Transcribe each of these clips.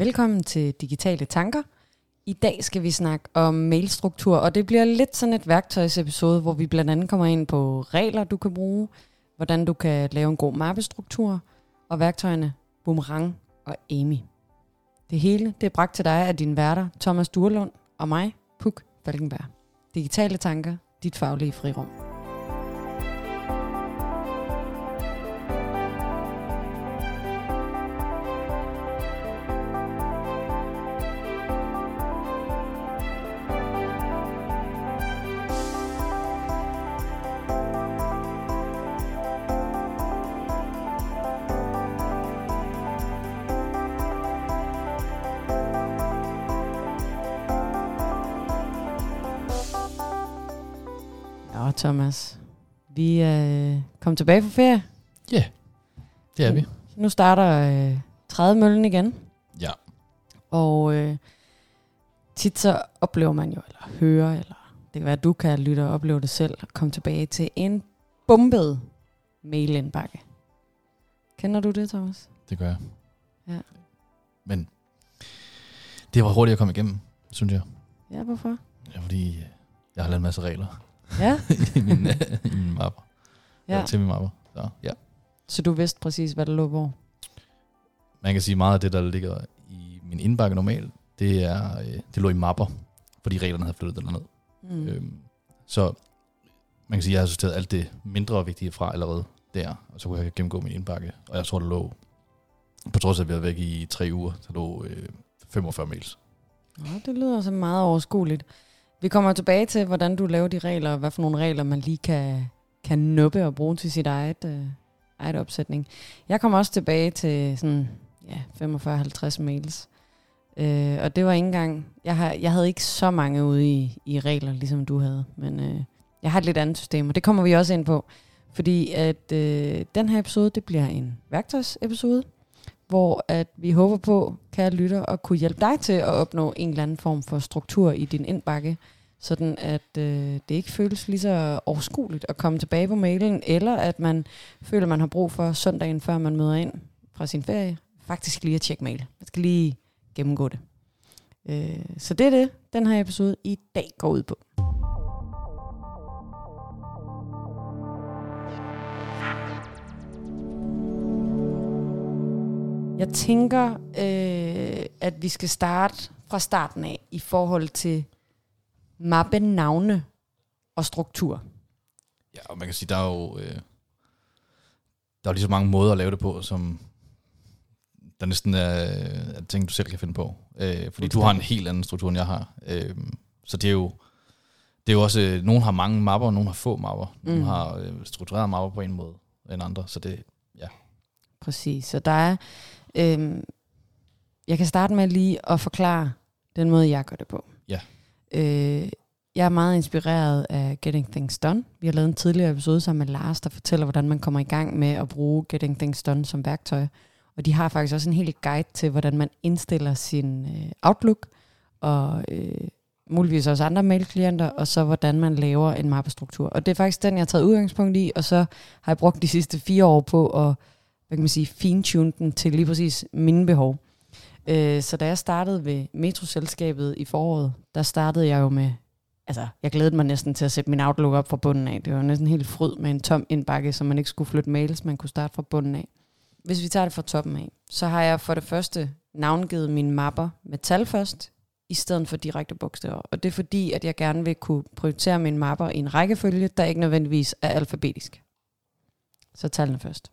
Velkommen til Digitale Tanker. I dag skal vi snakke om mailstruktur, og det bliver lidt sådan et værktøjsepisode, hvor vi blandt andet kommer ind på regler, du kan bruge, hvordan du kan lave en god mappestruktur, og værktøjerne Boomerang og Amy. Det hele det er bragt til dig af dine værter, Thomas Durlund og mig, Puk Falkenberg. Digitale Tanker, dit faglige frirum. Thomas. Vi er øh, kommet tilbage fra ferie. Ja, det er vi. Nu starter øh, 30 møllen igen. Ja. Og øh, tit så oplever man jo, eller hører, eller det kan være, at du kan lytte og opleve det selv, at komme tilbage til en bumpet mailindbakke. Kender du det, Thomas? Det gør jeg. Ja. Men det var hurtigt at komme igennem, synes jeg. Ja, hvorfor? Ja, fordi øh, jeg har lavet en masse regler Ja, i mine, i mine mapper. Ja. ja. Til mine mapper. Så ja. Så du vidste præcis, hvad der lå hvor? Man kan sige meget af det, der ligger i min indbakke normalt, det, er, øh, det lå i mapper, fordi reglerne havde flyttet derned. Mm. Mm. Øhm, så man kan sige, at jeg har sorteret alt det mindre vigtige fra allerede der, og så kunne jeg gennemgå min indbakke. Og jeg tror, der lå, på trods af at vi havde væk i tre uger, der lå øh, 45 mails. Nå, det lyder så meget overskueligt. Vi kommer tilbage til, hvordan du laver de regler, og hvad for nogle regler man lige kan, kan nuppe og bruge til sit eget, øh, eget opsætning. Jeg kommer også tilbage til sådan, ja, 45-50 mails. Øh, og det var ikke engang, jeg, har, jeg havde ikke så mange ude i, i regler, ligesom du havde, men øh, jeg har et lidt andet system, og det kommer vi også ind på. Fordi at øh, den her episode, det bliver en værktøjsepisode, hvor at vi håber på, kære lytter, at kunne hjælpe dig til at opnå en eller anden form for struktur i din indbakke, sådan at øh, det ikke føles lige så overskueligt at komme tilbage på mailen, eller at man føler, man har brug for søndagen, før man møder ind fra sin ferie, faktisk lige at tjekke mail. Man skal lige gennemgå det. Øh, så det er det, den her episode i dag går ud på. Jeg tænker, øh, at vi skal starte fra starten af i forhold til mappenavne og struktur. Ja, og man kan sige, der er jo øh, der er lige så mange måder at lave det på, som der næsten er, er ting, du selv kan finde på. Øh, fordi du har en helt anden struktur, end jeg har. Øh, så det er jo det er jo også, øh, nogen har mange mapper, og nogen har få mapper. Nogle Mm. har øh, strukturerede mapper på en måde end andre, så det, Præcis. Så der er... Øh, jeg kan starte med lige at forklare den måde, jeg gør det på. Ja. Øh, jeg er meget inspireret af Getting Things Done. Vi har lavet en tidligere episode sammen med Lars, der fortæller, hvordan man kommer i gang med at bruge Getting Things Done som værktøj. Og de har faktisk også en hel guide til, hvordan man indstiller sin øh, Outlook, og øh, muligvis også andre mailklienter, og så hvordan man laver en mappestruktur. Og det er faktisk den, jeg har taget udgangspunkt i, og så har jeg brugt de sidste fire år på at hvad kan man sige, fintune den til lige præcis mine behov. Øh, så da jeg startede ved Metroselskabet i foråret, der startede jeg jo med, altså jeg glædede mig næsten til at sætte min Outlook op fra bunden af. Det var næsten helt fryd med en tom indbakke, så man ikke skulle flytte mails, man kunne starte fra bunden af. Hvis vi tager det fra toppen af, så har jeg for det første navngivet mine mapper med tal først, i stedet for direkte bogstaver. Og det er fordi, at jeg gerne vil kunne prioritere mine mapper i en rækkefølge, der ikke nødvendigvis er alfabetisk. Så tallene først.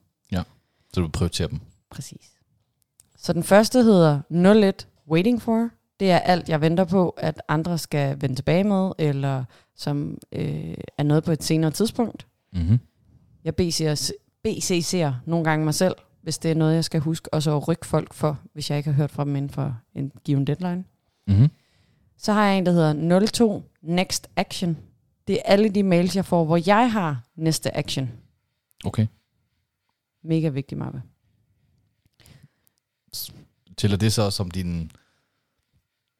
så du prioriterer dem. Præcis. Så den første hedder 01 Waiting For. Det er alt, jeg venter på, at andre skal vende tilbage med, eller som øh, er noget på et senere tidspunkt. Mm-hmm. Jeg BC'er, BCC'er nogle gange mig selv, hvis det er noget, jeg skal huske, og så rykke folk for, hvis jeg ikke har hørt fra dem inden for en given deadline. Mm-hmm. Så har jeg en, der hedder 02 Next Action. Det er alle de mails, jeg får, hvor jeg har næste action. Okay. Mega vigtig mappe. Tæller det så som din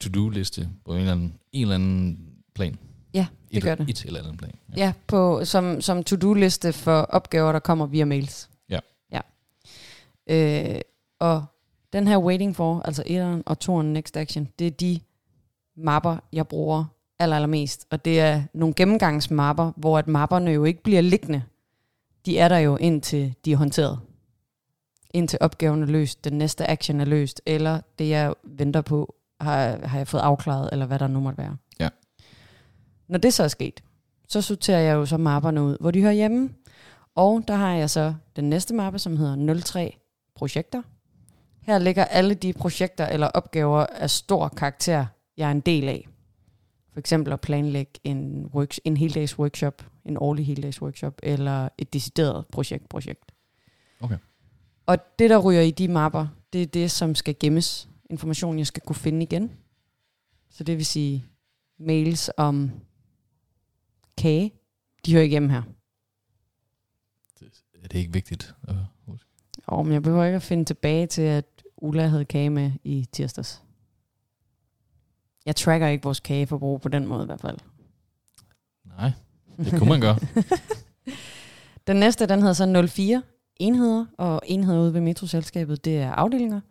to-do-liste på en eller anden, en eller anden plan? Ja, det et, gør det. Et eller andet plan. Ja, på, som, som to-do-liste for opgaver, der kommer via mails. Ja. ja. Øh, og Den her waiting for, altså 1'eren og 2'eren next action, det er de mapper, jeg bruger aller, allermest. Og det er nogle gennemgangsmapper, hvor at mapperne jo ikke bliver liggende. De er der jo indtil de er håndteret. Indtil opgaven er løst, den næste action er løst, eller det jeg venter på, har, har jeg fået afklaret, eller hvad der nu måtte være. Ja. Når det så er sket, så sorterer jeg jo så mapperne ud, hvor de hører hjemme. Og der har jeg så den næste mappe, som hedder 03 projekter. Her ligger alle de projekter eller opgaver af stor karakter, jeg er en del af. For eksempel at planlægge en, work, en heldags workshop, en årlig heldags workshop, eller et decideret projekt, projekt. Okay. Og det, der ryger i de mapper, det er det, som skal gemmes. Information, jeg skal kunne finde igen. Så det vil sige mails om kage, de hører igennem her. Er det ikke vigtigt? at huske? Og men jeg behøver ikke at finde tilbage til, at Ulla havde kage med i tirsdags. Jeg tracker ikke vores kageforbrug på den måde i hvert fald. Nej, det kunne man gøre. Den næste, den hedder så 04 enheder, og enheder ude ved metroselskabet, det er afdelinger.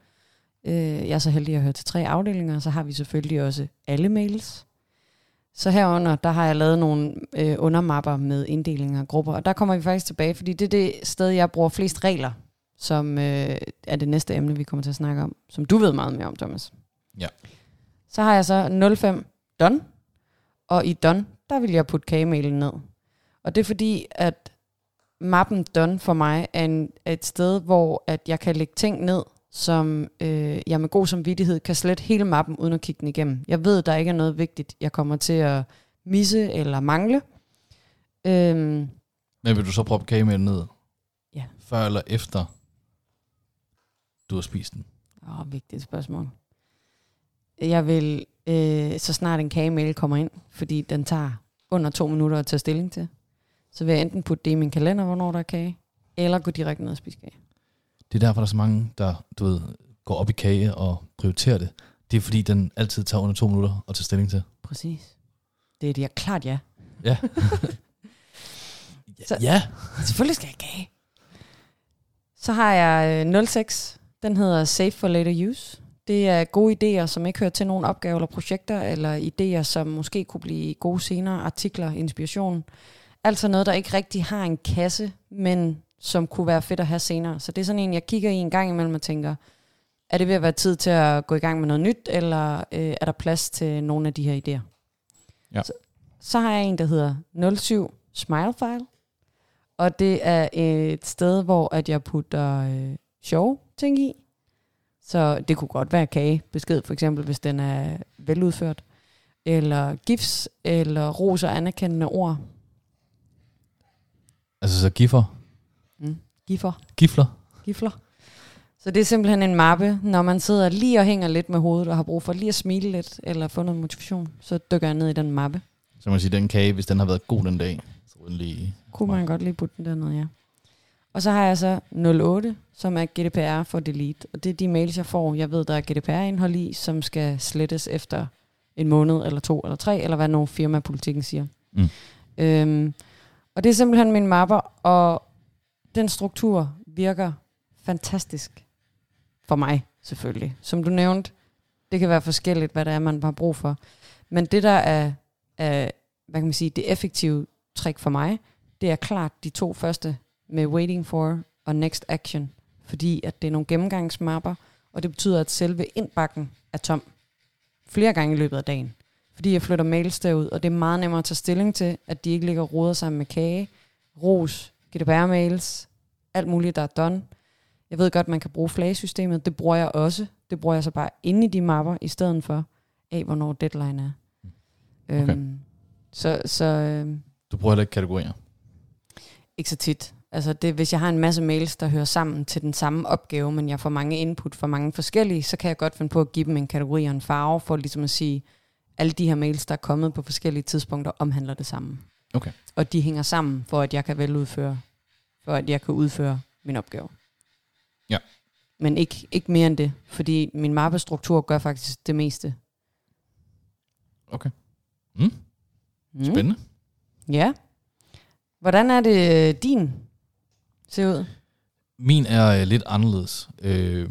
Øh, jeg er så heldig at høre til tre afdelinger, så har vi selvfølgelig også alle mails. Så herunder, der har jeg lavet nogle øh, undermapper med inddelinger af grupper, og der kommer vi faktisk tilbage, fordi det er det sted, jeg bruger flest regler, som øh, er det næste emne, vi kommer til at snakke om, som du ved meget mere om, Thomas. Ja. Så har jeg så 05 done, og i done, der vil jeg putte kagemailen ned. Og det er fordi, at mappen done for mig er, en, er et sted, hvor at jeg kan lægge ting ned, som øh, jeg med god samvittighed kan slette hele mappen uden at kigge den igennem. Jeg ved, der ikke er noget vigtigt, jeg kommer til at misse eller mangle. Øhm, Men vil du så proppe kagemailen ned? Ja. Før eller efter, du har spist den? åh, vigtigt spørgsmål. Jeg vil, øh, så snart en kagemail kommer ind, fordi den tager under to minutter at tage stilling til, så vil jeg enten putte det i min kalender, hvornår der er kage, eller gå direkte ned og spise kage. Det er derfor, der er så mange, der du ved, går op i kage og prioriterer det. Det er fordi, den altid tager under to minutter at tage stilling til. Præcis. Det er det, jeg klart ja. Ja. Så- ja. Selvfølgelig skal jeg kage. Så har jeg øh, 06. Den hedder Safe for Later Use. Det er gode idéer, som ikke hører til nogen opgaver eller projekter, eller idéer, som måske kunne blive gode senere, artikler, inspiration. Altså noget, der ikke rigtig har en kasse, men som kunne være fedt at have senere. Så det er sådan en, jeg kigger i en gang imellem og tænker, er det ved at være tid til at gå i gang med noget nyt, eller øh, er der plads til nogle af de her idéer? Ja. Så, så har jeg en, der hedder 07 Smilefile. Og det er et sted, hvor at jeg putter øh, sjove ting i. Så det kunne godt være kagebesked, for eksempel, hvis den er veludført. Eller gifs, eller ros og anerkendende ord. Altså så giffer. Mm. Giffer. Gifler. Gifler. Så det er simpelthen en mappe, når man sidder lige og hænger lidt med hovedet, og har brug for lige at smile lidt, eller få noget motivation, så dykker jeg ned i den mappe. Så man sige, den kage, hvis den har været god den dag, så den lige... Kunne man godt lige putte den dernede, ja. Og så har jeg så 08, som er GDPR for delete. Og det er de mails, jeg får. Jeg ved, der er GDPR-indhold i, som skal slettes efter en måned, eller to, eller tre, eller hvad nu firmapolitikken siger. Mm. Øhm, og det er simpelthen min mapper, og den struktur virker fantastisk for mig, selvfølgelig. Som du nævnte, det kan være forskelligt, hvad det er, man har brug for. Men det, der er, er hvad kan man sige, det effektive trick for mig, det er klart de to første med waiting for og next action, fordi at det er nogle gennemgangsmapper, og det betyder, at selve indbakken er tom flere gange i løbet af dagen. Fordi jeg flytter mails derud, og det er meget nemmere at tage stilling til, at de ikke ligger og roder sammen med kage, ros, GDPR-mails, alt muligt, der er done. Jeg ved godt, man kan bruge flagsystemet, det bruger jeg også. Det bruger jeg så bare inde i de mapper, i stedet for af, hvornår deadline er. Okay. Øhm, så så øhm, Du bruger heller ikke kategorier. ikke så tit. Altså det, hvis jeg har en masse mails, der hører sammen til den samme opgave, men jeg får mange input fra mange forskellige, så kan jeg godt finde på at give dem en kategori og en farve, for ligesom at sige, alle de her mails, der er kommet på forskellige tidspunkter, omhandler det samme. Okay. Og de hænger sammen, for at jeg kan vel udføre, for at jeg kan udføre min opgave. Ja. Men ikke, ikke mere end det, fordi min mappestruktur gør faktisk det meste. Mm. Mm. Spændende. Ja. Hvordan er det øh, din ser ud? Min er øh, lidt anderledes. Øh,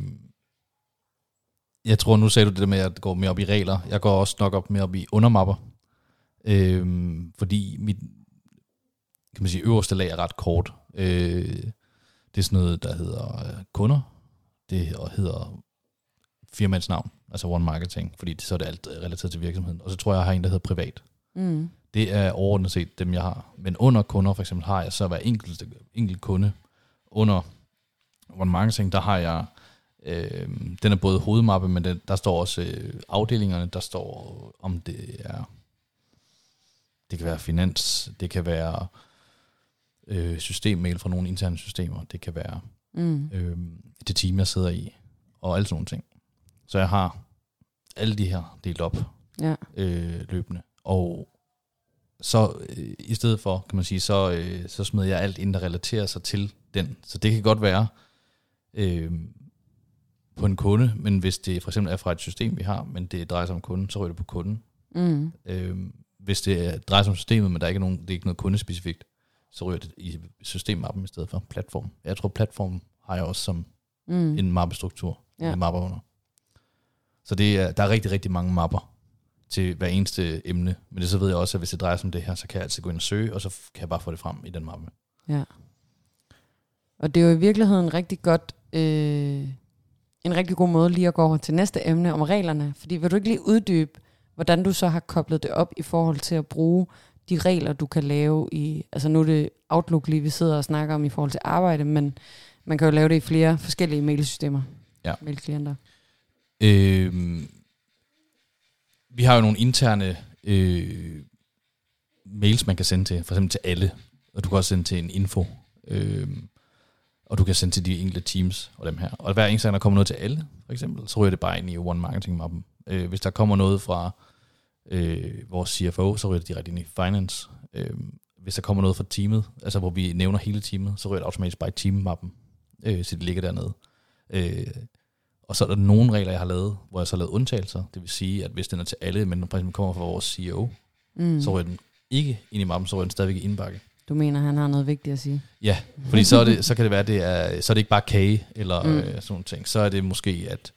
Jeg tror, nu sagde du det der med, at gå mere op i regler. Jeg går også nok op mere op i undermapper. Øhm, fordi mit kan man sige, øverste lag er ret kort. Øh, det er sådan noget, der hedder øh, kunder. Det hedder firmaets navn, altså one marketing, fordi det, så er det alt relateret til virksomheden. Og så tror jeg, jeg har en, der hedder privat. Mm. Det er overordnet set dem, jeg har. Men under kunder for eksempel har jeg så hver enkelt, enkelt kunde. Under one marketing, der har jeg Øh, den er både hovedmappe, men den, der står også øh, afdelingerne, der står om det er, det kan være finans, det kan være øh, systemmail fra nogle interne systemer, det kan være mm. øh, det team, jeg sidder i, og alle sådan nogle ting. Så jeg har alle de her delt op ja. øh, løbende, og så øh, i stedet for, kan man sige, så, øh, så smider jeg alt ind, der relaterer sig til den. Så det kan godt være, øh, på en kunde, men hvis det for eksempel er fra et system, vi har, men det drejer sig om kunden, så ryger det på kunden. Mm. Øhm, hvis det drejer sig om systemet, men der er ikke nogen, det er ikke noget kundespecifikt, så ryger det i systemmappen i stedet for platform. Jeg tror, platform har jeg også som mm. en mappestruktur, ja. en mapper under. Så det er, der er rigtig, rigtig mange mapper til hver eneste emne. Men det så ved jeg også, at hvis det drejer sig om det her, så kan jeg altid gå ind og søge, og så kan jeg bare få det frem i den mappe. Ja. Og det er jo i virkeligheden rigtig godt øh, en rigtig god måde lige at gå over til næste emne om reglerne. Fordi vil du ikke lige uddybe, hvordan du så har koblet det op i forhold til at bruge de regler, du kan lave i, altså nu er det Outlook lige, vi sidder og snakker om i forhold til arbejde, men man kan jo lave det i flere forskellige mailsystemer, ja. mailklienter. Øhm, vi har jo nogle interne øh, mails, man kan sende til, for eksempel til alle, og du kan også sende til en info. Øhm, og du kan sende til de enkelte teams og dem her. Og hver eneste gang, der kommer noget til alle, for eksempel, så ryger det bare ind i One Marketing-mappen. Øh, hvis der kommer noget fra øh, vores CFO, så ryger det direkte ind i Finance. Øh, hvis der kommer noget fra teamet, altså hvor vi nævner hele teamet, så ryger det automatisk bare i team-mappen, øh, så det ligger dernede. Øh, og så er der nogle regler, jeg har lavet, hvor jeg så har lavet undtagelser. Det vil sige, at hvis den er til alle, men for eksempel kommer fra vores CEO, mm. så ryger den ikke ind i mappen, så ryger den stadigvæk i indbakke. Du mener, han har noget vigtigt at sige? Ja, fordi så, er det, så kan det være, det er, så er det ikke bare kage eller mm. øh, sådan ting. Så er det måske, at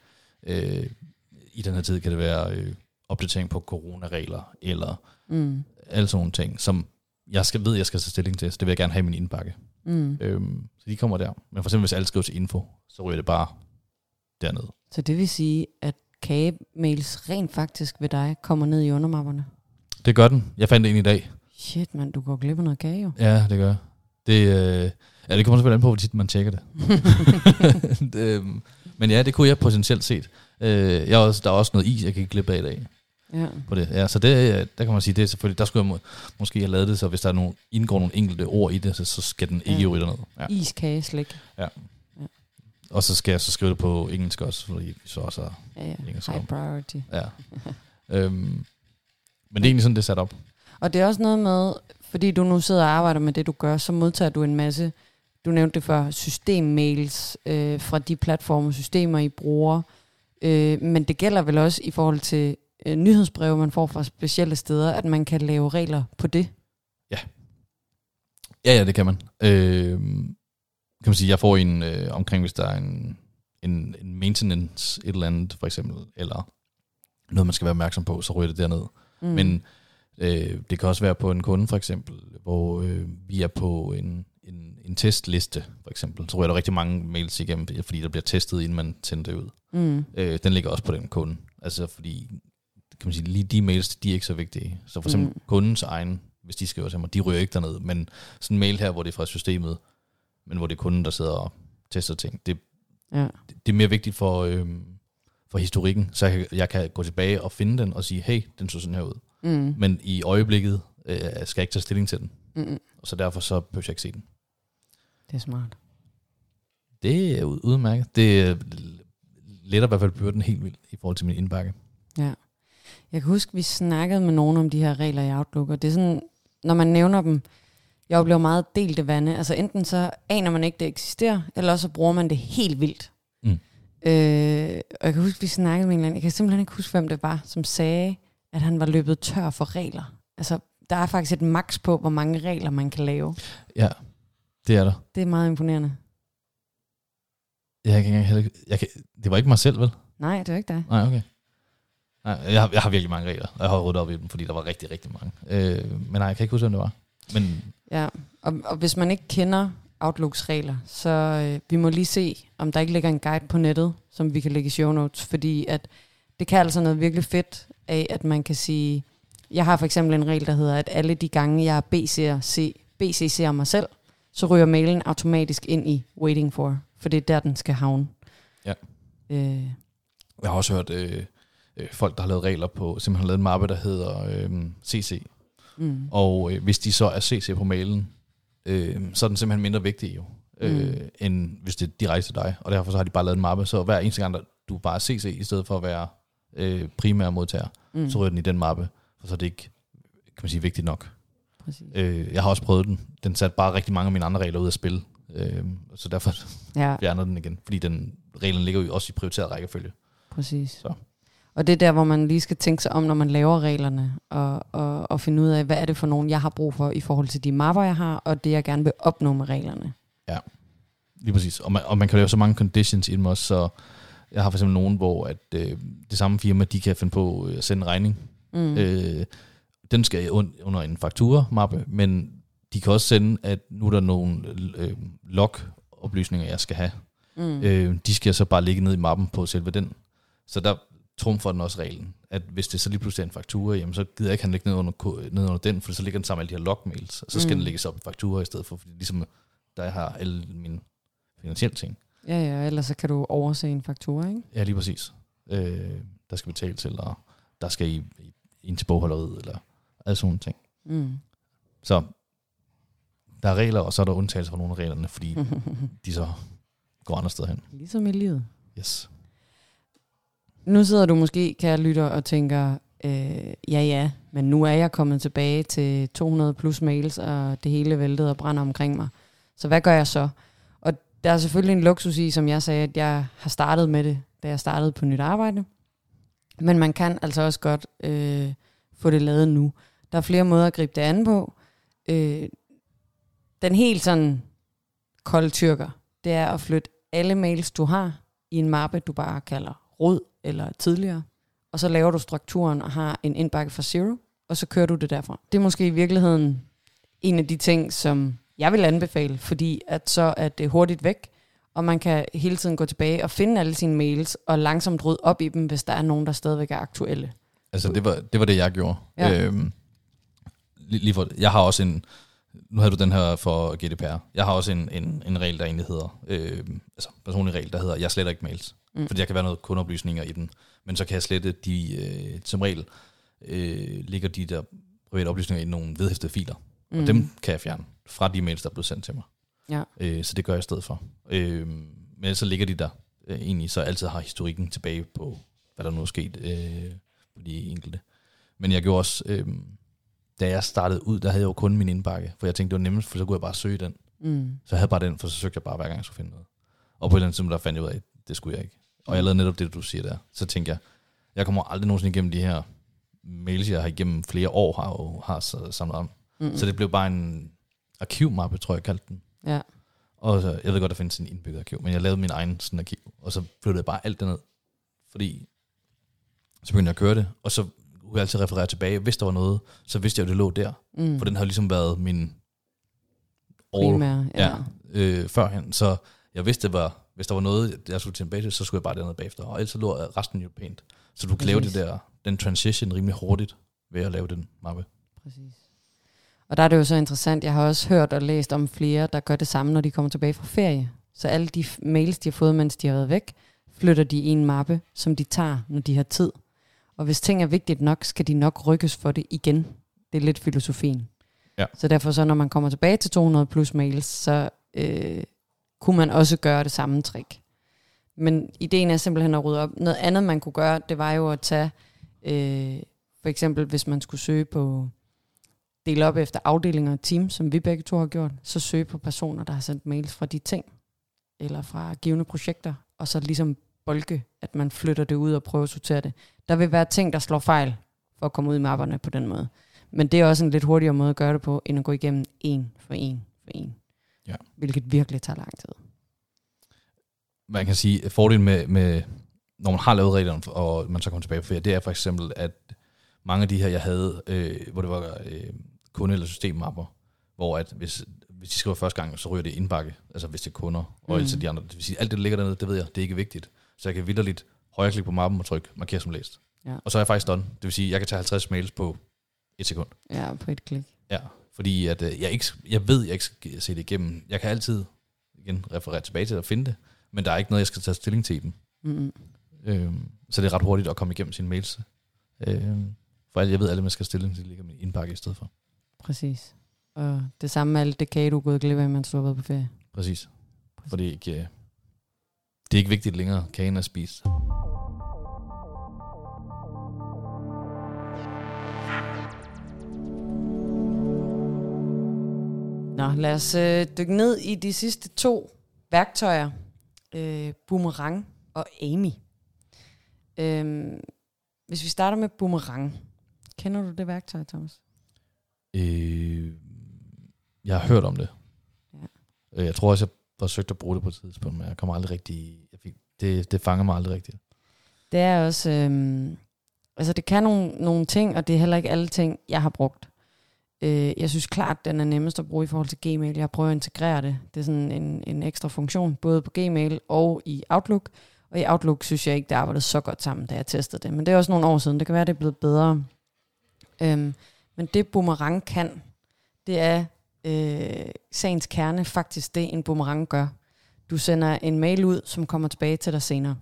øh, i den her tid kan det være øh, opdatering på coronaregler, eller mm. alle sådan nogle ting, som jeg skal ved, jeg skal tage stilling til, så det vil jeg gerne have i min indbakke. Mm. Øhm, så de kommer der. Men for eksempel, hvis alle skriver til info, så ryger det bare derned. Så det vil sige, at kagemails rent faktisk ved dig kommer ned i undermapperne? Det gør den. Jeg fandt ind i dag. Shit, mand, du går glip af noget kage jo. Ja, det gør det. Øh, ja, det kommer selvfølgelig an på, hvor tit man tjekker det. det øhm, men ja, det kunne jeg potentielt set. Øh, jeg også, der er også noget is, jeg kan ikke glippe af i dag. Ja. På det. Ja, så det, der kan man sige, det er selvfølgelig, der skulle jeg må, måske have lavet det, så hvis der er nogle, indgår nogle enkelte ord i det, så, så skal den ikke ja. ryge derned. Ja. Is, kage, slik. Ja. ja. Og så skal jeg så skrive det på engelsk også, fordi vi så også har ja, ja. engelsk High priority. Ja. øhm, men det er egentlig sådan, det er sat op. Og det er også noget med, fordi du nu sidder og arbejder med det, du gør, så modtager du en masse, du nævnte det før, systemmails øh, fra de platforme, systemer, I bruger. Øh, men det gælder vel også i forhold til øh, nyhedsbreve, man får fra specielle steder, at man kan lave regler på det. Ja. Ja, ja, det kan man. Øh, kan man sige, jeg får en øh, omkring, hvis der er en, en, en maintenance et eller andet, for eksempel, eller noget, man skal være opmærksom på, så ryger det derned. Mm. Men Øh, det kan også være på en kunde for eksempel, hvor øh, vi er på en, en, en testliste for eksempel. Så ryger der rigtig mange mails igennem, fordi der bliver testet, inden man sender det ud. Mm. Øh, den ligger også på den kunde. Altså fordi, kan man sige, lige de mails, de er ikke så vigtige. Så for eksempel mm. kundens egen, hvis de skriver til mig, de ryger ikke derned. Men sådan en mail her, hvor det er fra systemet, men hvor det er kunden, der sidder og tester ting, det, ja. det, det er mere vigtigt for, øh, for historikken, så jeg, kan, jeg kan gå tilbage og finde den og sige, hey, den så sådan her ud. Mm. Men i øjeblikket øh, skal jeg ikke tage stilling til den. Mm. Og så derfor så behøver jeg ikke se den. Det er smart. Det er udmærket. Det letter i hvert fald byrden helt vildt i forhold til min indbakke. Ja. Jeg kan huske, vi snakkede med nogen om de her regler i Outlook, og det er sådan, når man nævner dem, jeg oplever meget delte vande. Altså enten så aner man ikke, det eksisterer, eller så bruger man det helt vildt. Mm. Øh, og jeg kan huske, vi snakkede med en eller anden, jeg kan simpelthen ikke huske, hvem det var, som sagde, at han var løbet tør for regler. Altså, der er faktisk et maks på, hvor mange regler man kan lave. Ja, det er der. Det er meget imponerende. Jeg kan, jeg, jeg kan, det var ikke mig selv, vel? Nej, det er ikke dig. Nej, okay. Nej, jeg, har, jeg har virkelig mange regler, og jeg har ryddet op i dem, fordi der var rigtig, rigtig mange. Øh, men nej, jeg kan ikke huske, hvem det var. Men Ja, og, og hvis man ikke kender Outlooks regler, så øh, vi må lige se, om der ikke ligger en guide på nettet, som vi kan lægge i show notes, fordi at det kan altså noget virkelig fedt af, at man kan sige, jeg har for eksempel en regel, der hedder, at alle de gange, jeg BC'er, C, BCC'er mig selv, så ryger mailen automatisk ind i waiting for, for det er der, den skal havne. Ja. Øh, jeg har også hørt øh, øh, folk, der har lavet regler på, simpelthen har lavet en mappe, der hedder øh, CC. mm, Og øh, hvis de så er CC på mailen, øh, så er den simpelthen mindre vigtig jo, øh, Mm. end hvis det er direkte til dig. Og derfor så har de bare lavet en mappe, så hver eneste gang, der du bare er CC, i stedet for at være øh, primær modtager, mm, så ryger den i den mappe, for så er det ikke kan man sige, vigtigt nok. præcis. Øh, jeg har også prøvet den. Den satte bare rigtig mange af mine andre regler ud af spil. Øh, så derfor Ja, fjerner den igen. Fordi den reglen ligger jo også i prioriteret rækkefølge. Præcis. Så. Og det er der, hvor man lige skal tænke sig om, når man laver reglerne, og, og, og finde ud af, hvad er det for nogen, jeg har brug for i forhold til de mapper, jeg har, og det, jeg gerne vil opnå med reglerne. Lige præcis. Og man, og man kan lave så mange conditions i dem også, så jeg har for eksempel nogen, hvor at, øh, det samme firma, de kan finde på øh, at sende en regning. Mm. Øh, den skal un- under en faktura-mappe, men de kan også sende, at nu er der nogle øh, log-oplysninger, jeg skal have. mm. Øh, de skal så bare ligge ned i mappen på selve den. Så der trumfer den også reglen, at hvis det så lige pludselig er en faktura, jamen så gider jeg ikke, han ligge ned under, ned under den, for så ligger den sammen med alle de her logmails, og så skal Mm. den lægges op i faktura i stedet for, fordi ligesom der har alle mine finansielle ting. Ja, ja, ellers så kan du overse en faktura, ikke? Ja, lige præcis. Øh, der skal betale til, og der skal i, i ind til bogholderiet, eller alle sådan nogle ting. Mm. Så der er regler, og så er der undtagelser fra nogle af reglerne, fordi de så går andre steder hen. ligesom i livet. Yes. Nu sidder du måske, kære lytter, og tænker, øh, ja ja, men nu er jeg kommet tilbage til 200 plus mails, og det hele væltet og brænder omkring mig. Så hvad gør jeg så? Der er selvfølgelig en luksus i, som jeg sagde, at jeg har startet med det, da jeg startede på nyt arbejde. Men man kan altså også godt øh, få det lavet nu. Der er flere måder at gribe det an på. Øh, den helt sådan kolde tyrker, det er at flytte alle mails, du har, i en mappe, du bare kalder rod eller tidligere. Og så laver du strukturen og har en indbakke fra zero, og så kører du det derfra. Det er måske i virkeligheden en af de ting, som jeg vil anbefale, fordi at så er det hurtigt væk, og man kan hele tiden gå tilbage og finde alle sine mails, og langsomt rydde op i dem, hvis der er nogen, der stadigvæk er aktuelle. Altså, det var det, var det jeg gjorde. Ja. Øhm, lige, for, jeg har også en, nu havde du den her for GDPR, jeg har også en, en, en regel, der egentlig hedder, øh, altså personlig regel, der hedder, jeg sletter ikke mails. Mm. Fordi der kan være noget kundeoplysninger i den, men så kan jeg slette de, øh, som regel, øh, ligger de der private oplysninger i nogle vedhæftede filer, mm. og dem kan jeg fjerne fra de mails, der er blevet sendt til mig. Ja. Øh, så det gør jeg i stedet for. Øh, men så ligger de der øh, egentlig, så altid har historikken tilbage på, hvad der nu er sket øh, på de enkelte. Men jeg gjorde også, øh, da jeg startede ud, der havde jeg jo kun min indbakke, for jeg tænkte, det var nemmest, for så kunne jeg bare søge den. Mm. Så jeg havde bare den, for så søgte jeg bare hver gang, jeg skulle finde noget. Og på et eller andet tidspunkt, der fandt jeg ud af, at det skulle jeg ikke. Og jeg lavede netop det, du siger der. Så tænkte jeg, jeg kommer aldrig nogensinde igennem de her mails, jeg har igennem flere år har, har samlet om. Mm. Så det blev bare en arkivmappe, tror jeg, jeg kaldte den. Ja. Og så, jeg ved godt, der findes en indbygget arkiv, men jeg lavede min egen sådan arkiv, og så flyttede jeg bare alt det ned. Fordi så begyndte jeg at køre det, og så kunne jeg altid referere tilbage. Hvis der var noget, så vidste jeg jo, det lå der. Mm. For den har ligesom været min all Primære, ja. ja. øh, førhen. Så jeg vidste, det var, hvis der var noget, jeg skulle tilbage til, så skulle jeg bare dernede bagefter. Og ellers så lå resten jo pænt. Så du kan lave det der, den transition rimelig hurtigt ved at lave den mappe. Præcis. Og der er det jo så interessant, jeg har også hørt og læst om flere, der gør det samme, når de kommer tilbage fra ferie. Så alle de mails, de har fået, mens de har været væk, flytter de i en mappe, som de tager, når de har tid. Og hvis ting er vigtigt nok, skal de nok rykkes for det igen. Det er lidt filosofien. Ja. Så derfor så, når man kommer tilbage til 200 plus mails, så øh, kunne man også gøre det samme trick. Men ideen er simpelthen at rydde op. Noget andet, man kunne gøre, det var jo at tage, øh, for eksempel hvis man skulle søge på, dele op efter afdelinger og team, som vi begge to har gjort, så søge på personer, der har sendt mails fra de ting, eller fra givende projekter, og så ligesom bolke, at man flytter det ud og prøver at sortere det. Der vil være ting, der slår fejl, for at komme ud i mapperne på den måde. Men det er også en lidt hurtigere måde at gøre det på, end at gå igennem en for en for en. Ja. Hvilket virkelig tager lang tid. Man kan sige, at fordelen med, med når man har lavet reglerne, og man så kommer tilbage på ferie, det er for eksempel, at mange af de her, jeg havde, øh, hvor det var øh, kunde- eller systemmapper, hvor at hvis, hvis de skriver første gang, så ryger det indbakke, altså hvis det er kunder, og Mm. mm. de andre. Det vil sige, alt det, der ligger dernede, det ved jeg, det er ikke vigtigt. Så jeg kan vidderligt højreklikke på mappen og trykke, markere som læst. Ja. Og så er jeg faktisk done. Det vil sige, jeg kan tage 50 mails på et sekund. Ja, på et klik. Ja, fordi at, øh, jeg, ikke, jeg ved, jeg ikke skal se det igennem. Jeg kan altid igen referere tilbage til at finde det, men der er ikke noget, jeg skal tage stilling til i dem. Mm-hmm. Øhm, så det er ret hurtigt at komme igennem sine mails. Øhm, for alt jeg ved, alle man skal stille, det ligger i min indbakke i stedet for. Præcis. Og det samme med alt det kage, du er gået glip af, mens du har været på ferie. Præcis. For det er ikke, øh, det er ikke vigtigt længere, kagen er spist. Nå, lad os øh, dykke ned i de sidste to værktøjer. Øh, boomerang og Amy. Øhm, hvis vi starter med boomerang. Kender du det værktøj, Thomas? Øh, jeg har hørt om det. Ja. Øh, Jeg tror også, jeg forsøgte at bruge det på et tidspunkt, men jeg kommer aldrig rigtig... Jeg fik, det, det fanger mig aldrig rigtigt. Det er også... Øhm, altså, det kan nogle, nogle ting, og det er heller ikke alle ting, jeg har brugt. Øh, jeg synes klart, den er nemmest at bruge i forhold til Gmail. Jeg prøver at integrere det. Det er sådan en, en ekstra funktion, både på Gmail og i Outlook. Og i Outlook synes jeg ikke, det arbejdede så godt sammen, da jeg testede det. Men det er også nogle år siden. Det kan være, det er blevet bedre. Øhm, men det Boomerang kan, det er øh, sagens kerne faktisk det, en boomerang gør. Du sender en mail ud, som kommer tilbage til dig senere.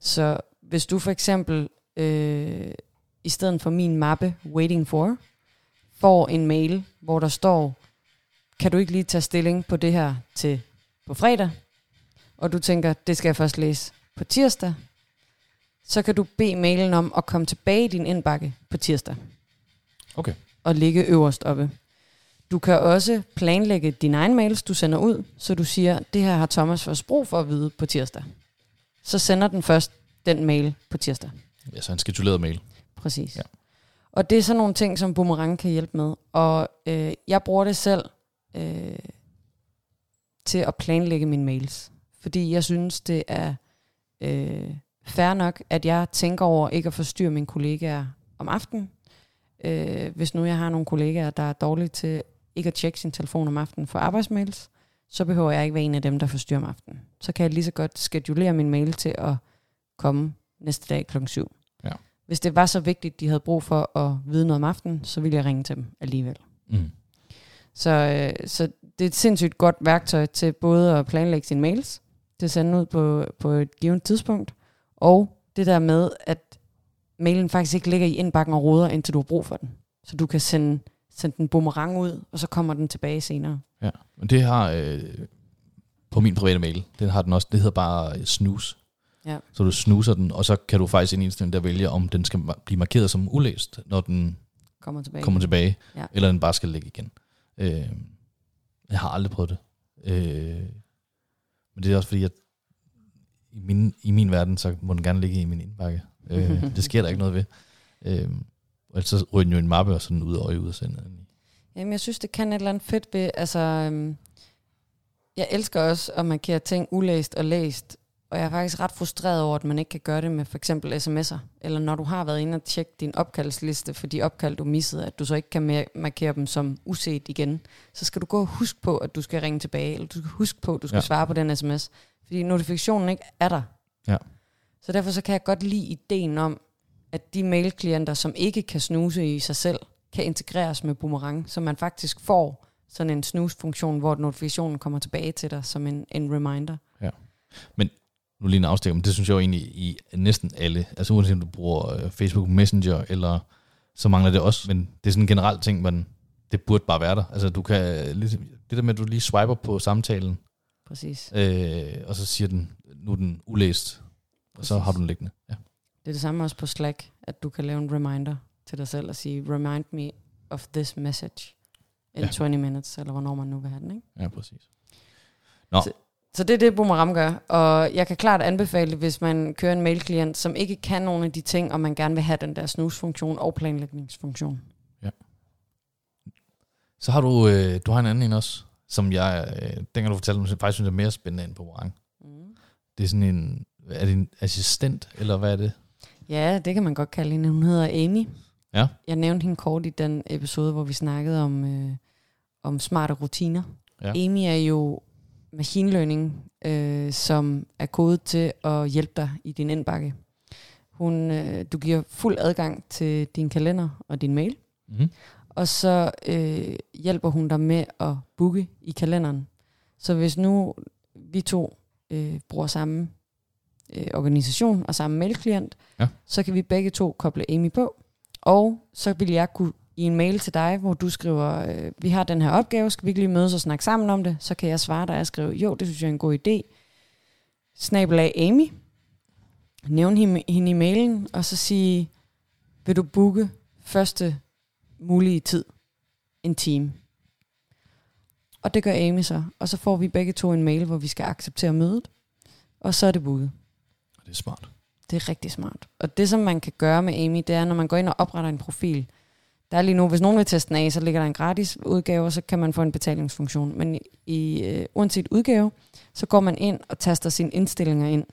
Så hvis du for eksempel, øh, i stedet for min mappe, waiting for, får en mail, hvor der står, kan du ikke lige tage stilling på det her til på fredag, og du tænker, det skal jeg først læse på tirsdag, så kan du bede mailen om at komme tilbage i din indbakke på tirsdag. Okay. Og ligge øverst oppe. Du kan også planlægge dine egne mails, du sender ud, så du siger, det her har Thomas først brug for at vide på tirsdag. Så sender den først den mail på tirsdag. Ja, så en skeduleret mail. Præcis. Ja. Og det er sådan nogle ting, som Boomerang kan hjælpe med. Og øh, jeg bruger det selv øh, til at planlægge mine mails. Fordi jeg synes, det er øh, fair nok, at jeg tænker over ikke at forstyrre mine kollegaer om aftenen. Øh, hvis nu jeg har nogle kollegaer, der er dårlige til ikke at tjekke sin telefon om aftenen for arbejdsmails, så behøver jeg ikke være en af dem, der forstyrrer om aftenen. Så kan jeg lige så godt skedulere min mail til at komme næste dag klokken 7. Ja. Hvis det var så vigtigt, de havde brug for at vide noget om aftenen, så ville jeg ringe til dem alligevel. Mm. Så, øh, så det er et sindssygt godt værktøj til både at planlægge sine mails, til at sende ud på, på et givet tidspunkt, og det der med, at mailen faktisk ikke ligger i indbakken og roder, indtil du har brug for den. Så du kan sende, sende den boomerang ud, og så kommer den tilbage senere. Ja, men det har øh, på min private mail, den har den også, det hedder bare øh, snooze. Ja. Så du snuser den, og så kan du faktisk i indstilling der vælge, om den skal blive markeret som ulæst, når den Kommer tilbage. kommer tilbage, Ja. eller den bare skal ligge igen. Øh, jeg har aldrig prøvet det. Øh, men det er også fordi, at i min, i min verden, så må den gerne ligge i min indbakke. Øh, det sker der ikke noget ved. Øh, og så ryger den jo en mappe, og sådan ud og i udsendet. Jamen, jeg synes, det kan et eller andet fedt ved, altså, øhm, jeg elsker også at markere ting ulæst og læst, og jeg er faktisk ret frustreret over, at man ikke kan gøre det med for eksempel sms'er, eller når du har været inde og tjekke din opkaldsliste for de opkald, du missede, at du så ikke kan ma- markere dem som uset igen, så skal du gå og huske på, at du skal ringe tilbage, eller du skal huske på, at du skal ja. svare på den sms, fordi notifikationen ikke er der. Ja. Så derfor så kan jeg godt lide ideen om, at de mailklienter, som ikke kan snuse i sig selv, kan integreres med Boomerang, så man faktisk får sådan en snus-funktion, hvor notifikationen kommer tilbage til dig som en, en reminder. nu lige en afstikker, men det synes jeg jo egentlig i næsten alle, altså uanset om du bruger øh, Facebook Messenger, eller så mangler det også, men det er sådan en generel ting, men det burde bare være der. Altså du kan, ligesom, det der med, at du lige swiper på samtalen, Præcis. øh, og så siger den, nu er den ulæst, og så Præcis. har du den liggende. Ja. Det er det samme også på Slack, at du kan lave en reminder til dig selv og sige, remind me of this message in Ja. ja. 20 minutes, eller hvornår man nu vil have den. Ikke? ja, præcis. Så det er det, Boomerang gør, og jeg kan klart anbefale hvis man kører en mailklient, som ikke kan nogle af de ting, og man gerne vil have den der snusfunktion og planlægningsfunktion. Så har du, øh, du har en anden en også, som jeg, øh, dengang du fortalte mig, faktisk synes jeg er mere spændende end Boomerang. Mm. Det er sådan en er det en assistent, eller hvad er det? Ja, det kan man godt kalde hende. Hun hedder Amy. Ja. Jeg nævnte hende kort i den episode, hvor vi snakkede om, øh, om smarte rutiner. Ja. Amy er jo machine learning, øh, som er kodet til at hjælpe dig i din indbakke. Hun, øh, du giver fuld adgang til din kalender og din mail, Mm-hmm. og så øh, hjælper hun dig med at booke i kalenderen. Så hvis nu vi to øh, bruger samme øh, organisation og samme mailklient, Ja. så kan vi begge to koble Amy på, og så vil jeg kunne i en mail til dig, hvor du skriver, øh, vi har den her opgave, skal vi ikke lige mødes og snakke sammen om det? Så kan jeg svare dig og skrive, jo, det synes jeg er en god idé. Snabel af Amy. Nævn hende, hende i mailen, og så sige, vil du booke første mulige tid? En time. Og det gør Amy så. Og så får vi begge to en mail, hvor vi skal acceptere mødet. Og så er det booket. Det er smart. Det er rigtig smart. Og det, som man kan gøre med Amy, det er, når man går ind og opretter en profil. Der er lige nu, hvis nogen vil teste den af, så ligger der en gratis udgave, og så kan man få en betalingsfunktion. Men i, i øh, uanset udgave, så går man ind og taster sine indstillinger ind.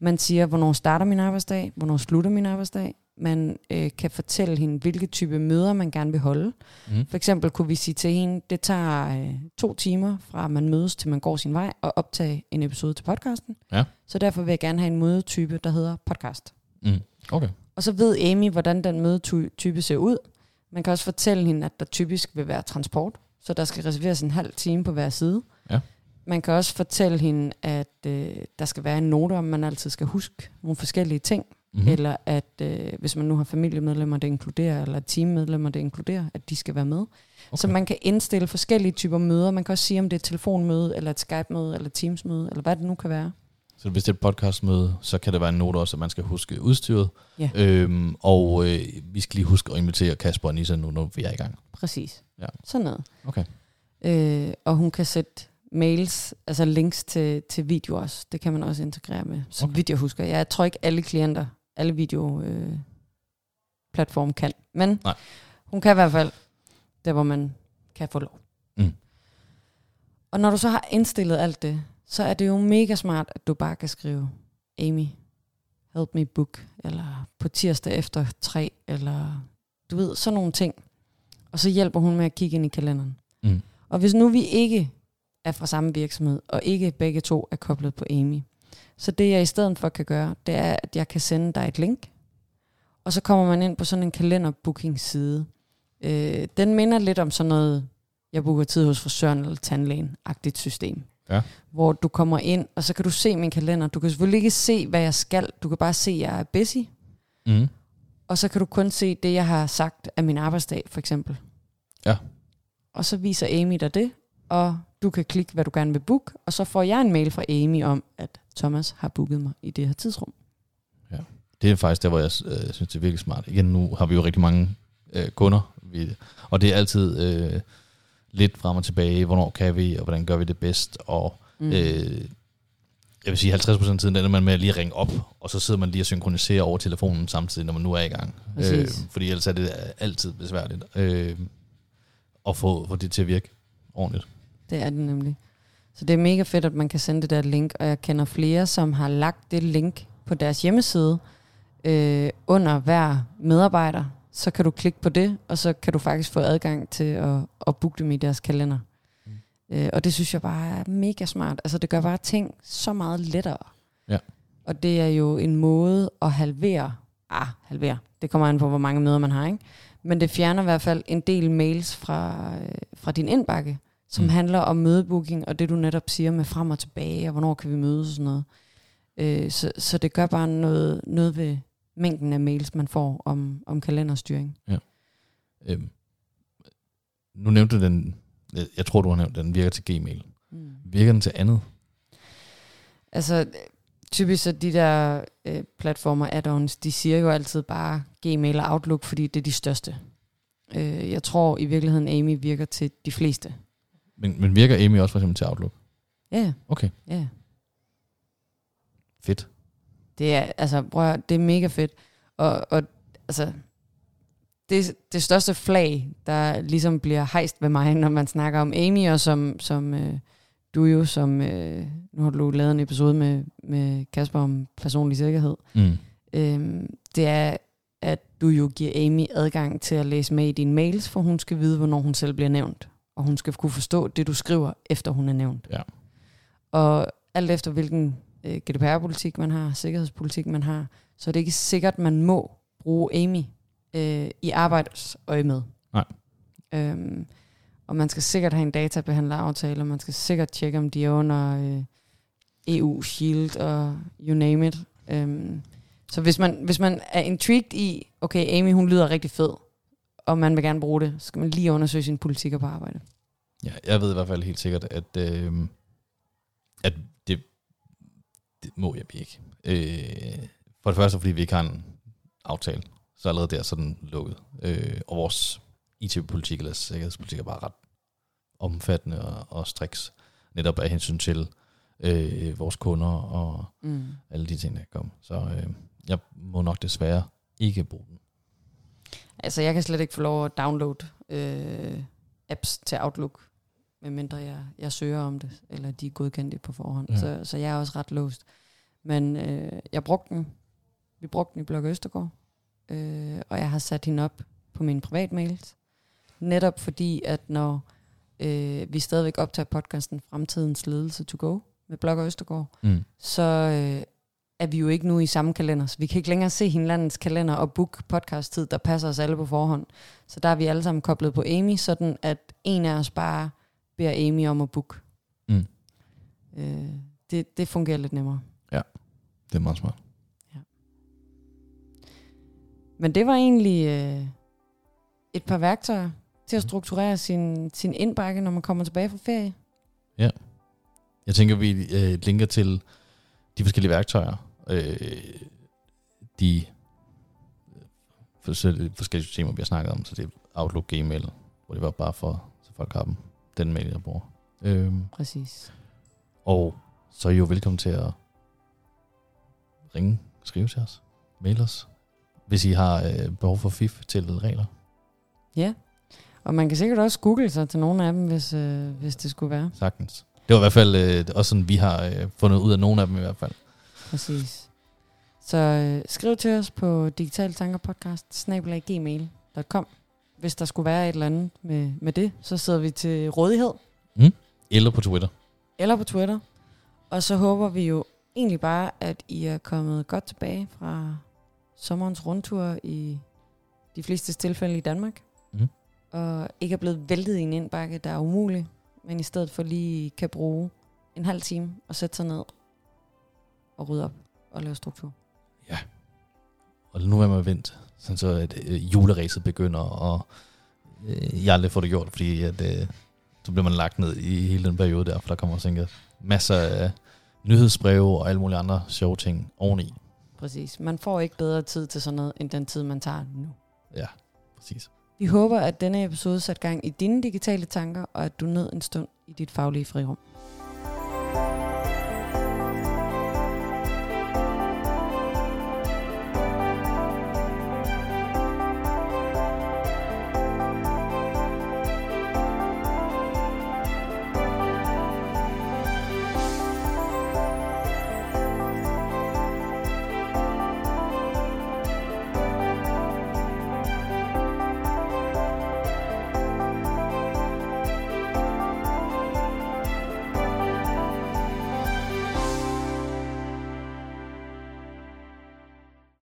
Man siger, hvornår starter min arbejdsdag, hvornår slutter min arbejdsdag. Man øh, kan fortælle hende, hvilke type møder man gerne vil holde. Mm. For eksempel kunne vi sige til hende, det tager øh, to timer fra man mødes til man går sin vej og optage en episode til podcasten. Ja. Så derfor vil jeg gerne have en mødetype, der hedder podcast. Mm. Okay. Og så ved Amy, hvordan den mødetype ser ud. Man kan også fortælle hende, at der typisk vil være transport, så der skal reserveres en halv time på hver side. Ja. Man kan også fortælle hende, at øh, der skal være en note om, man altid skal huske nogle forskellige ting. Mm-hmm. Mm. Eller at øh, hvis man nu har familiemedlemmer, det inkluderer, eller teammedlemmer, det inkluderer, at de skal være med. Okay. Så man kan indstille forskellige typer møder. Man kan også sige, om det er et telefonmøde, eller et Skype-møde, eller Teams-møde, eller hvad det nu kan være. Så hvis det er et podcastmøde, så kan det være en note også, at man skal huske udstyret. Ja. Øhm, og øh, vi skal lige huske at invitere Kasper og Nissa nu, når vi er i gang. Præcis. Ja. Sådan noget. Okay. Øh, og hun kan sætte mails, altså links til, til video også. Det kan man også integrere med, så okay. vidt jeg husker. Jeg tror ikke alle klienter, alle video øh, platform kan. Men Nej. hun kan i hvert fald, der hvor man kan få lov. Mm. Og når du så har indstillet alt det, så er det jo mega smart, at du bare kan skrive, Amy, help me book, eller på tirsdag efter tre, eller du ved, sådan nogle ting. Og så hjælper hun med at kigge ind i kalenderen. Mm. Og hvis nu vi ikke er fra samme virksomhed, og ikke begge to er koblet på Amy, så det jeg i stedet for kan gøre, det er, at jeg kan sende dig et link, og så kommer man ind på sådan en kalenderbooking-side. Øh, den minder lidt om sådan noget, jeg booker tid hos frisøren eller tandlægen-agtigt system. Ja. Hvor du kommer ind, og så kan du se min kalender. Du kan selvfølgelig ikke se, hvad jeg skal. Du kan bare se, at jeg er busy. Mm. Og så kan du kun se det, jeg har sagt af min arbejdsdag, for eksempel. Ja. Og så viser Amy dig det, og du kan klikke, hvad du gerne vil booke, og så får jeg en mail fra Amy om, at Thomas har booket mig i det her tidsrum. Det er faktisk der, hvor jeg øh, synes, det er virkelig smart. Igen, nu har vi jo rigtig mange øh, kunder, vi, og det er altid øh, lidt frem og tilbage, hvornår kan vi, og hvordan gør vi det bedst, og Mm. øh, jeg vil sige 50% af tiden ender man med at lige ringe op, og så sidder man lige og synkroniserer over telefonen samtidig, når man nu er i gang. Øh, fordi ellers er det altid besværligt øh, at få, få det til at virke ordentligt. Det er det nemlig. Så det er mega fedt, at man kan sende det der link, og jeg kender flere, som har lagt det link på deres hjemmeside øh, under hver medarbejder. Så kan du klikke på det, og så kan du faktisk få adgang til at, at booke dem i deres kalender. Mm. Øh, og det synes jeg bare er mega smart. Altså det gør bare ting så meget lettere. Ja. Og det er jo en måde at halvere, ah, halvere, det kommer an på, hvor mange møder man har, ikke? Men det fjerner i hvert fald en del mails fra, øh, fra din indbakke, som Mm. handler om mødebooking, og det du netop siger med frem og tilbage, og hvornår kan vi mødes og sådan noget. Øh, så, så det gør bare noget, noget ved mængden af mails, man får om, om kalenderstyring. Øh, nu nævnte den, jeg- jeg tror du har nævnt, den virker til Gmail. Mm. Virker den til andet? Altså, typisk så de der øh, platformer, add-ons, de siger jo altid bare Gmail og Outlook, fordi det er de største. Øh, jeg tror i virkeligheden, Amy virker til de fleste. Men, men virker Amy også for eksempel til Outlook? Ja, yeah, Okay, ja. Yeah. fedt. Det er, altså, prøv det er mega fedt. Og, og altså, det, det største flag, der ligesom bliver hejst ved mig, når man snakker om Amy, og som, som øh, du jo som, øh, nu har du lavet en episode med, med Kasper om personlig sikkerhed, Mm. øh, det er, at du jo giver Amy adgang til at læse med i dine mails, for hun skal vide, hvornår hun selv bliver nævnt. Og hun skal kunne forstå det, du skriver, efter hun er nævnt. Ja. Og alt efter hvilken øh, GDPR-politik man har, sikkerhedspolitik man har, så er det ikke sikkert, man må bruge Amy øh, i arbejdsøje med. Nej. Øhm, og man skal sikkert have en databehandleraftale, og man skal sikkert tjekke, om de er under øh, EU Shield og you name it. Øhm, så hvis man, hvis man er intrigued i, okay, Amy hun lyder rigtig fed, og man vil gerne bruge det, så skal man lige undersøge sine politikker på arbejde. Ja, jeg ved i hvert fald helt sikkert, at, øh, at det, det må jeg ikke. Øh, for det første, fordi vi ikke har en aftale, så allerede der så er den lukket. Øh, og vores IT-politik eller sikkerhedspolitik er bare ret omfattende og, og striks, netop af hensyn til øh, vores kunder og Mm. alle de ting, der kan komme. Så øh, jeg må nok desværre ikke bruge den. Altså, jeg kan slet ikke få lov at downloade øh, apps til Outlook, medmindre jeg, jeg søger om det, eller de er godkendte på forhånd. Ja. Så, så jeg er også ret låst. Men øh, jeg brugte den. Vi brugte den i Blok Østergaard. Øh, og jeg har sat hende op på mine privatmails. Netop fordi, at når øh, vi stadigvæk optager podcasten Fremtidens Ledelse to Go med Blok Østergaard, Mm. så øh, er vi jo ikke nu i samme kalender. Så vi kan ikke længere se hinandens kalender og book podcast-tid, der passer os alle på forhånd. Så der er vi alle sammen koblet på Amy, sådan at en af os bare beder Amy om at book. Mm. Øh, det, det fungerer lidt nemmere. Det er meget smart. Men det var egentlig øh, et par værktøjer til at strukturere sin, sin indbakke, når man kommer tilbage fra ferie. Jeg tænker, vi øh, linker til de forskellige værktøjer, øh, de forskellige, forskellige systemer, vi har snakket om, så det er Outlook, Gmail, hvor det var bare for, så folk har dem, den mail, jeg bruger. Øh, Præcis. og så er I jo velkommen til at ringe, skrive til os, mail os, hvis I har øh, behov for FIF til regler. Ja. Og man kan sikkert også google sig til nogle af dem, hvis, øh, hvis det skulle være. Sagtens. Det var i hvert fald øh, også sådan, vi har øh, fundet ud af nogle af dem i hvert fald. Præcis. Så øh, skriv til os på digitaltankerpodcast gmail.com Hvis der skulle være et eller andet med, med det, så sidder vi til rådighed. Eller på Twitter. Eller på Twitter. Og så håber vi jo egentlig bare, at I er kommet godt tilbage fra sommerens rundtur i de fleste tilfælde i Danmark. Mhm. Og ikke er blevet væltet i en indbakke, der er umulig, men i stedet for lige kan bruge en halv time og sætte sig ned og rydde op og lave struktur. Og nu er man vendt, sådan så at øh, juleræset begynder, og øh, jeg aldrig får det gjort, fordi at, øh, så bliver man lagt ned i hele den periode der, for der kommer sikkert masser af nyhedsbreve og alle mulige andre sjove ting oveni. Præcis. Man får ikke bedre tid til sådan noget, end den tid, man tager nu. Ja, præcis. Vi håber, at denne episode satte gang i dine digitale tanker, og at du nød en stund i dit faglige frirum.